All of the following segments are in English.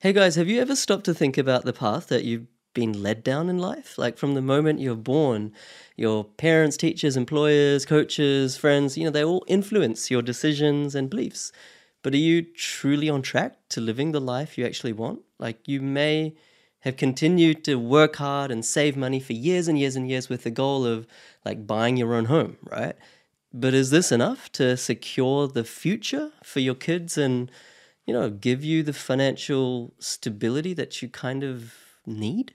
Hey guys, have you ever stopped to think about the path that you've been led down in life? Like from the moment you're born, your parents, teachers, employers, coaches, friends, you know, they all influence your decisions and beliefs. But are you truly on track to living the life you actually want? Like you may have continued to work hard and save money for years and years and years with the goal of like buying your own home, right? But is this enough to secure the future for your kids and you know, give you the financial stability that you kind of need.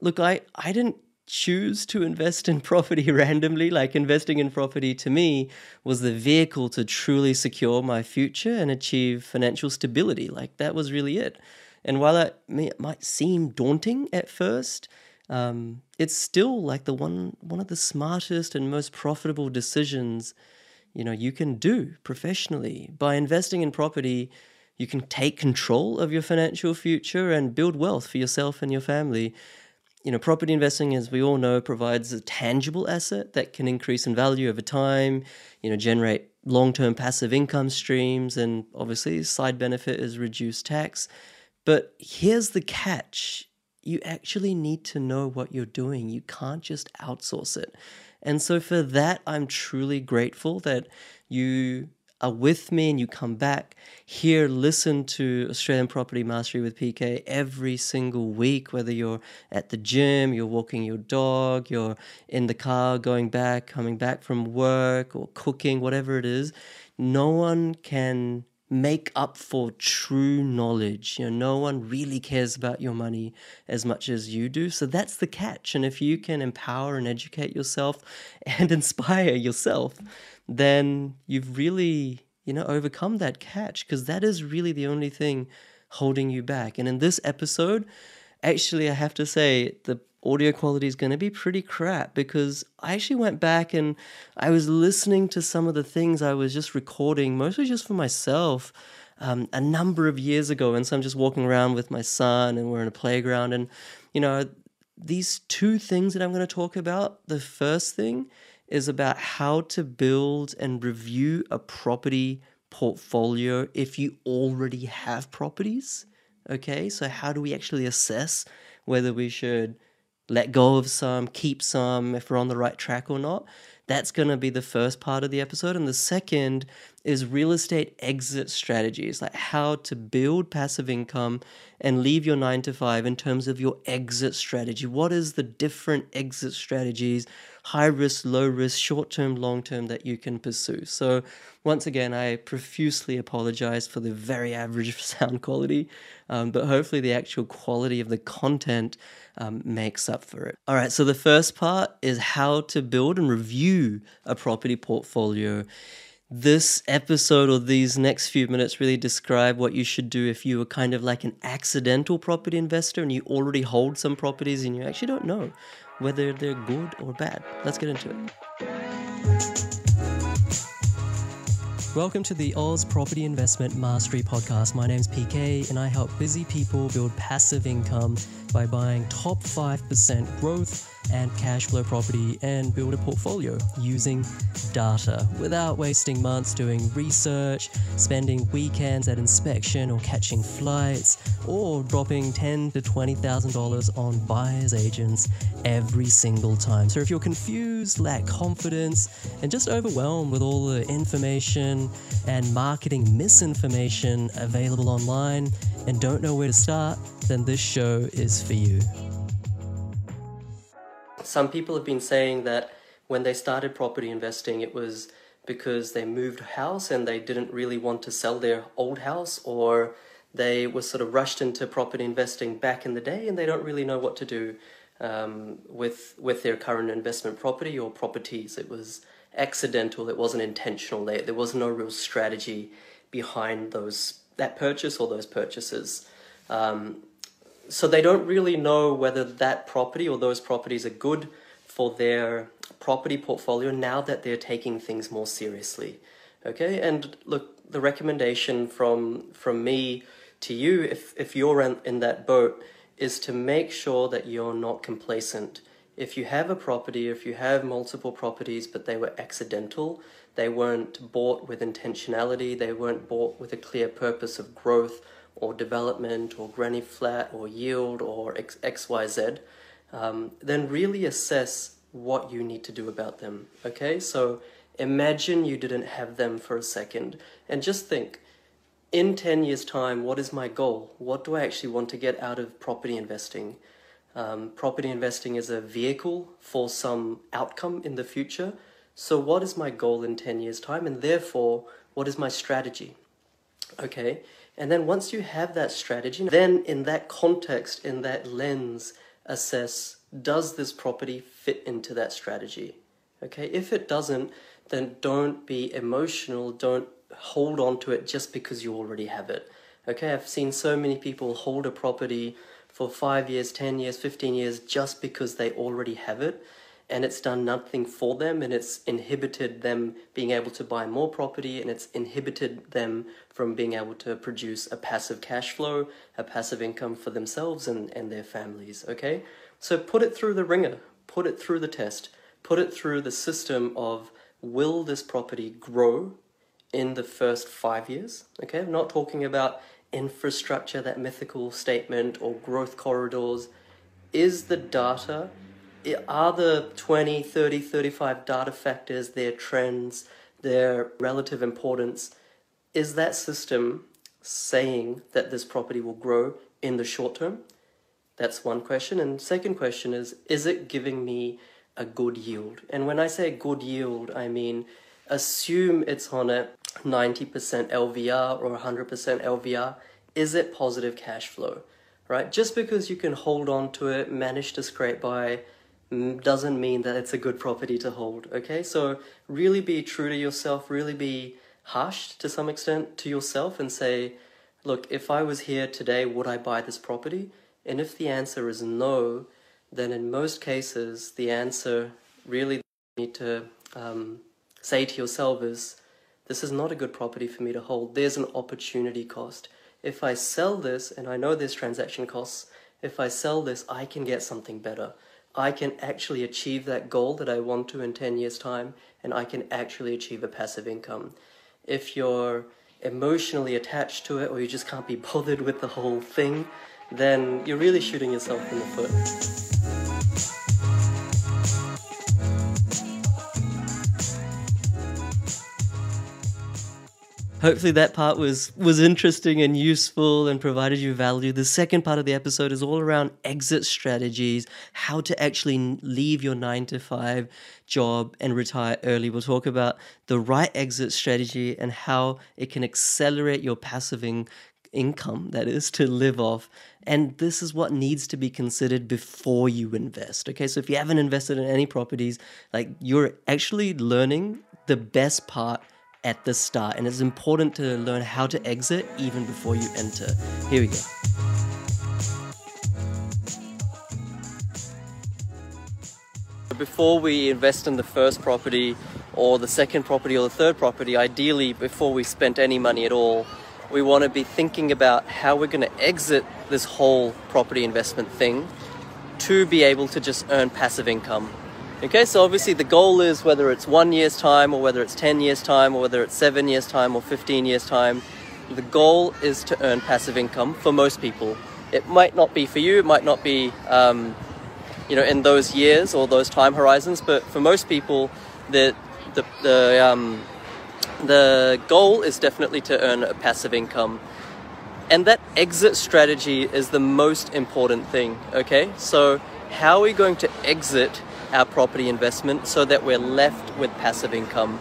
Look, I, I didn't choose to invest in property randomly. Like investing in property to me was the vehicle to truly secure my future and achieve financial stability. Like that was really it. And while that may, might seem daunting at first, um, it's still like the one one of the smartest and most profitable decisions you know you can do professionally by investing in property you can take control of your financial future and build wealth for yourself and your family. You know, property investing, as we all know, provides a tangible asset that can increase in value over time, you know, generate long term passive income streams, and obviously, side benefit is reduced tax. But here's the catch you actually need to know what you're doing, you can't just outsource it. And so, for that, I'm truly grateful that you are with me and you come back here, listen to Australian Property Mastery with PK every single week, whether you're at the gym, you're walking your dog, you're in the car going back, coming back from work, or cooking, whatever it is. No one can make up for true knowledge. You know, no one really cares about your money as much as you do. So that's the catch. And if you can empower and educate yourself and inspire yourself, then you've really, you know, overcome that catch because that is really the only thing holding you back. And in this episode, actually, I have to say the audio quality is going to be pretty crap because I actually went back and I was listening to some of the things I was just recording, mostly just for myself. Um, a number of years ago, and so I'm just walking around with my son, and we're in a playground, and you know, these two things that I'm going to talk about. The first thing is about how to build and review a property portfolio if you already have properties. Okay, so how do we actually assess whether we should let go of some, keep some, if we're on the right track or not. That's going to be the first part of the episode. And the second is real estate exit strategies, like how to build passive income and leave your nine to five in terms of your exit strategy. What is the different exit strategies, high risk, low risk, short term, long term, that you can pursue? So, once again, I profusely apologize for the very average sound quality, um, but hopefully, the actual quality of the content um, makes up for it. All right, so the first part is how to build and review a property portfolio. This episode or these next few minutes really describe what you should do if you are kind of like an accidental property investor and you already hold some properties and you actually don't know whether they're good or bad. Let's get into it. Welcome to the Aus Property Investment Mastery Podcast. My name's PK, and I help busy people build passive income by buying top 5% growth and cash flow property and build a portfolio using data without wasting months doing research, spending weekends at inspection or catching flights, or dropping ten to twenty thousand dollars on buyers agents every single time. So if you're confused, lack confidence, and just overwhelmed with all the information and marketing misinformation available online and don't know where to start, then this show is for you some people have been saying that when they started property investing, it was because they moved house and they didn't really want to sell their old house or they were sort of rushed into property investing back in the day and they don't really know what to do um, with with their current investment property or properties. It was accidental. It wasn't intentional. There there was no real strategy behind those that purchase or those purchases. Um, so they don't really know whether that property or those properties are good for their property portfolio now that they're taking things more seriously. Okay, and look, the recommendation from from me to you, if if you're in, in that boat, is to make sure that you're not complacent. If you have a property, if you have multiple properties, but they were accidental, they weren't bought with intentionality, they weren't bought with a clear purpose of growth or development or granny flat or yield or XYZ, um, then really assess what you need to do about them. Okay, so imagine you didn't have them for a second and just think in 10 years' time, what is my goal? What do I actually want to get out of property investing? Um, property investing is a vehicle for some outcome in the future. So, what is my goal in 10 years' time? And therefore, what is my strategy? Okay, and then once you have that strategy, then in that context, in that lens, assess does this property fit into that strategy? Okay, if it doesn't, then don't be emotional, don't hold on to it just because you already have it. Okay, I've seen so many people hold a property for five years, 10 years, 15 years just because they already have it and it's done nothing for them and it's inhibited them being able to buy more property and it's inhibited them from being able to produce a passive cash flow, a passive income for themselves and, and their families. Okay, so put it through the ringer, put it through the test, put it through the system of will this property grow in the first five years? Okay, I'm not talking about infrastructure, that mythical statement, or growth corridors. Is the data, are the 20, 30, 35 data factors, their trends, their relative importance, is that system saying that this property will grow in the short term? That's one question. And second question is, is it giving me a good yield? And when I say good yield, I mean assume it's on a 90% LVR or 100% LVR. Is it positive cash flow? Right? Just because you can hold on to it, manage to scrape by, mm, doesn't mean that it's a good property to hold. Okay? So really be true to yourself, really be harsh to some extent to yourself and say, look, if I was here today, would I buy this property? And if the answer is no, then in most cases, the answer really need to um, say to yourself is, this is not a good property for me to hold. There's an opportunity cost. If I sell this, and I know there's transaction costs, if I sell this, I can get something better. I can actually achieve that goal that I want to in 10 years' time, and I can actually achieve a passive income. If you're emotionally attached to it, or you just can't be bothered with the whole thing, then you're really shooting yourself in the foot. Hopefully that part was was interesting and useful and provided you value. The second part of the episode is all around exit strategies, how to actually leave your 9 to 5 job and retire early. We'll talk about the right exit strategy and how it can accelerate your passive in- income that is to live off and this is what needs to be considered before you invest okay so if you haven't invested in any properties like you're actually learning the best part at the start, and it's important to learn how to exit even before you enter. Here we go. Before we invest in the first property or the second property or the third property, ideally, before we spent any money at all, we want to be thinking about how we're going to exit this whole property investment thing to be able to just earn passive income Okay, so obviously the goal is whether it's one year's time or whether it's 10 years' time or whether it's seven years' time or 15 years' time, the goal is to earn passive income for most people. It might not be for you, it might not be, um, you know, in those years or those time horizons, but for most people, the, the, the, um, the goal is definitely to earn a passive income. And that exit strategy is the most important thing, okay? So, how are we going to exit our property investment so that we're left with passive income.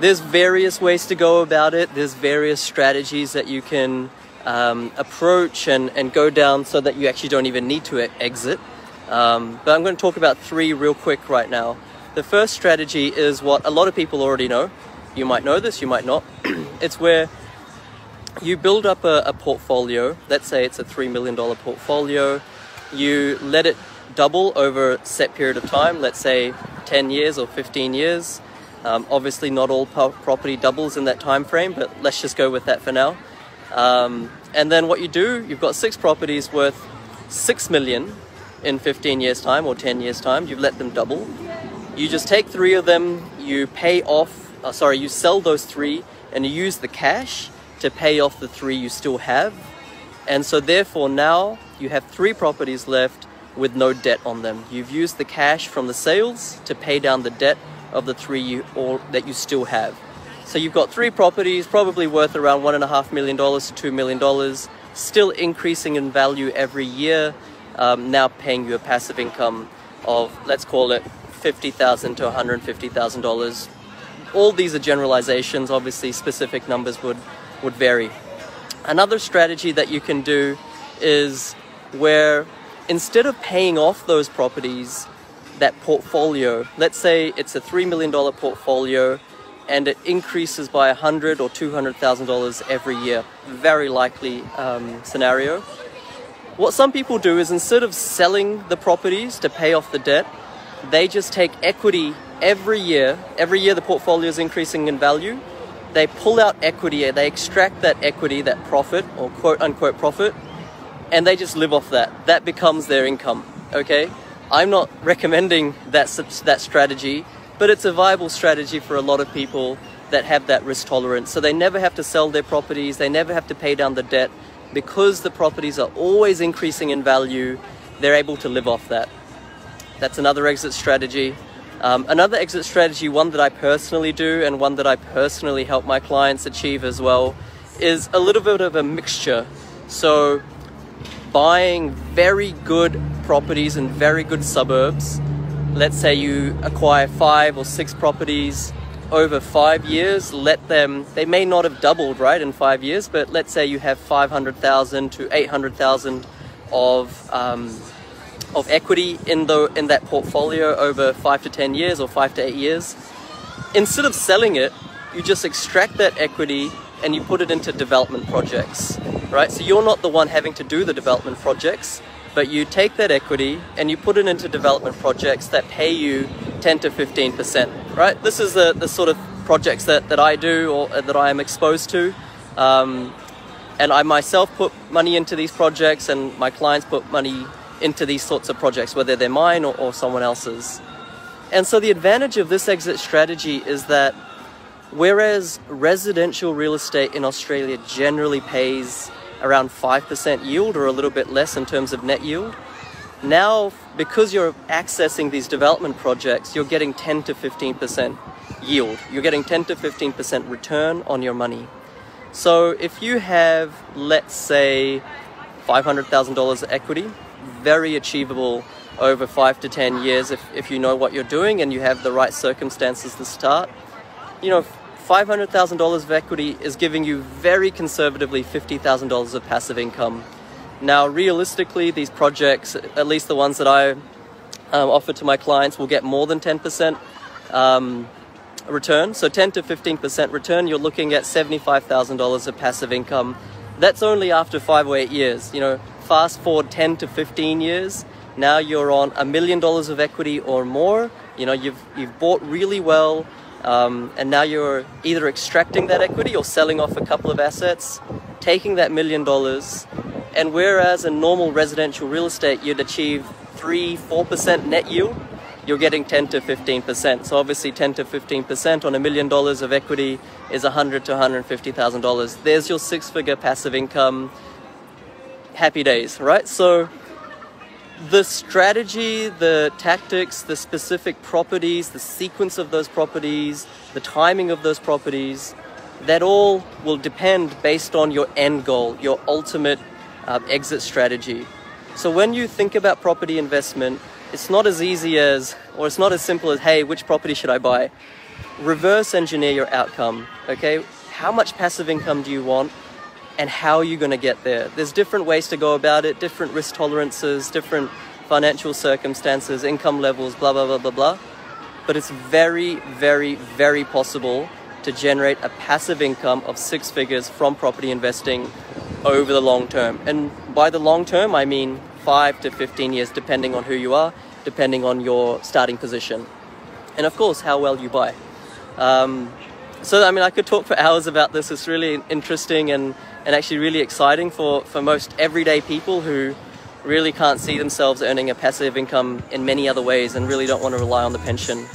There's various ways to go about it. There's various strategies that you can um, approach and, and go down so that you actually don't even need to exit. Um, but I'm going to talk about three real quick right now. The first strategy is what a lot of people already know. You might know this, you might not. it's where you build up a, a portfolio. Let's say it's a $3 million portfolio. You let it double over a set period of time, let's say 10 years or 15 years. Um, obviously, not all property doubles in that time frame, but let's just go with that for now. Um, and then what you do, you've got six properties worth six million in 15 years' time or 10 years' time. You've let them double. You just take three of them, you pay off, uh, sorry, you sell those three, and you use the cash to pay off the three you still have. And so, therefore, now you have three properties left with no debt on them. You've used the cash from the sales to pay down the debt of the three you all that you still have. So you've got three properties, probably worth around one and a half million dollars to two million dollars, still increasing in value every year. Um, now paying you a passive income of let's call it fifty thousand to one hundred fifty thousand dollars. All these are generalizations. Obviously, specific numbers would would vary. Another strategy that you can do is where instead of paying off those properties, that portfolio, let's say it's a $3 million portfolio and it increases by 100 or $200,000 every year, very likely um, scenario. What some people do is instead of selling the properties to pay off the debt, they just take equity every year. Every year the portfolio is increasing in value. They pull out equity, they extract that equity, that profit or quote unquote profit, and they just live off that. That becomes their income. Okay, I'm not recommending that that strategy, but it's a viable strategy for a lot of people that have that risk tolerance. So they never have to sell their properties, they never have to pay down the debt because the properties are always increasing in value. They're able to live off that. That's another exit strategy. Um, another exit strategy, one that I personally do and one that I personally help my clients achieve as well, is a little bit of a mixture. So buying very good properties in very good suburbs. Let's say you acquire five or six properties over five years, let them, they may not have doubled, right, in five years, but let's say you have 500,000 to 800,000 of, um, of equity in, the, in that portfolio over five to 10 years or five to eight years. Instead of selling it, you just extract that equity and you put it into development projects, right? So you're not the one having to do the development projects, but you take that equity and you put it into development projects that pay you 10 to 15%, right? This is the, the sort of projects that, that I do or that I am exposed to. Um, and I myself put money into these projects and my clients put money into these sorts of projects, whether they're mine or, or someone else's. And so the advantage of this exit strategy is that Whereas residential real estate in Australia generally pays around 5% yield or a little bit less in terms of net yield, now because you're accessing these development projects, you're getting 10 to 15% yield. You're getting 10 to 15% return on your money. So if you have, let's say, $500,000 equity, very achievable over five to 10 years if, if you know what you're doing and you have the right circumstances to start you know, $500,000 of equity is giving you very conservatively $50,000 of passive income. Now, realistically, these projects, at least the ones that I um, offer to my clients, will get more than 10% um, return. So 10 to 15% return, you're looking at $75,000 of passive income. That's only after five or eight years. You know, fast forward 10 to 15 years, now you're on a million dollars of equity or more. You know, you've, you've bought really well, um, and now you're either extracting that equity or selling off a couple of assets, taking that million dollars, and whereas in normal residential real estate you'd achieve 3 4% net yield, you're getting 10 to 15%. So obviously 10 to 15% on a million dollars of equity is 100 to 150,000 dollars. There's your six-figure passive income. Happy days, right? So the strategy, the tactics, the specific properties, the sequence of those properties, the timing of those properties, that all will depend based on your end goal, your ultimate uh, exit strategy. So when you think about property investment, it's not as easy as, or it's not as simple as, hey, which property should I buy? Reverse engineer your outcome, okay? How much passive income do you want? And how are you going to get there? There's different ways to go about it, different risk tolerances, different financial circumstances, income levels, blah, blah, blah, blah, blah. But it's very, very, very possible to generate a passive income of six figures from property investing over the long term. And by the long term, I mean five to 15 years, depending on who you are, depending on your starting position. And of course, how well you buy. Um, so, I mean, I could talk for hours about this. It's really interesting and and actually really exciting for, for most everyday people who really can't see themselves earning a passive income in many other ways and really don't want to rely on the pension.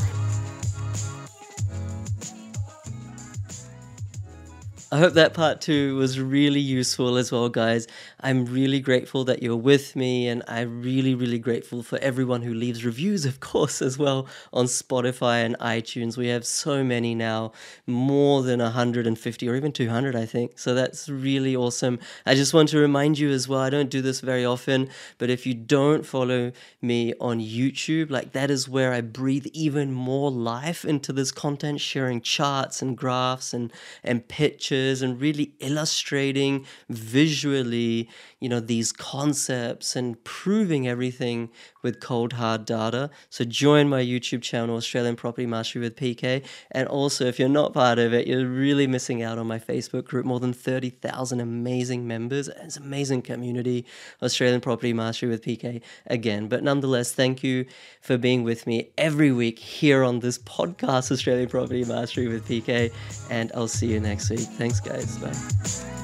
I hope that part two was really useful as well, guys. I'm really grateful that you're with me, and I'm really, really grateful for everyone who leaves reviews, of course, as well on Spotify and iTunes. We have so many now, more than 150 or even 200, I think. So that's really awesome. I just want to remind you as well, I don't do this very often, but if you don't follow me on YouTube, like that is where I breathe even more life into this content, sharing charts and graphs and, and pictures and really illustrating visually, you know, these concepts and proving everything with cold hard data. So join my YouTube channel, Australian Property Mastery with PK. And also, if you're not part of it, you're really missing out on my Facebook group. More than 30,000 amazing members. It's an amazing community, Australian Property Mastery with PK again. But nonetheless, thank you for being with me every week here on this podcast, Australian Property Mastery with PK. And I'll see you next week. Thanks, guys. Bye.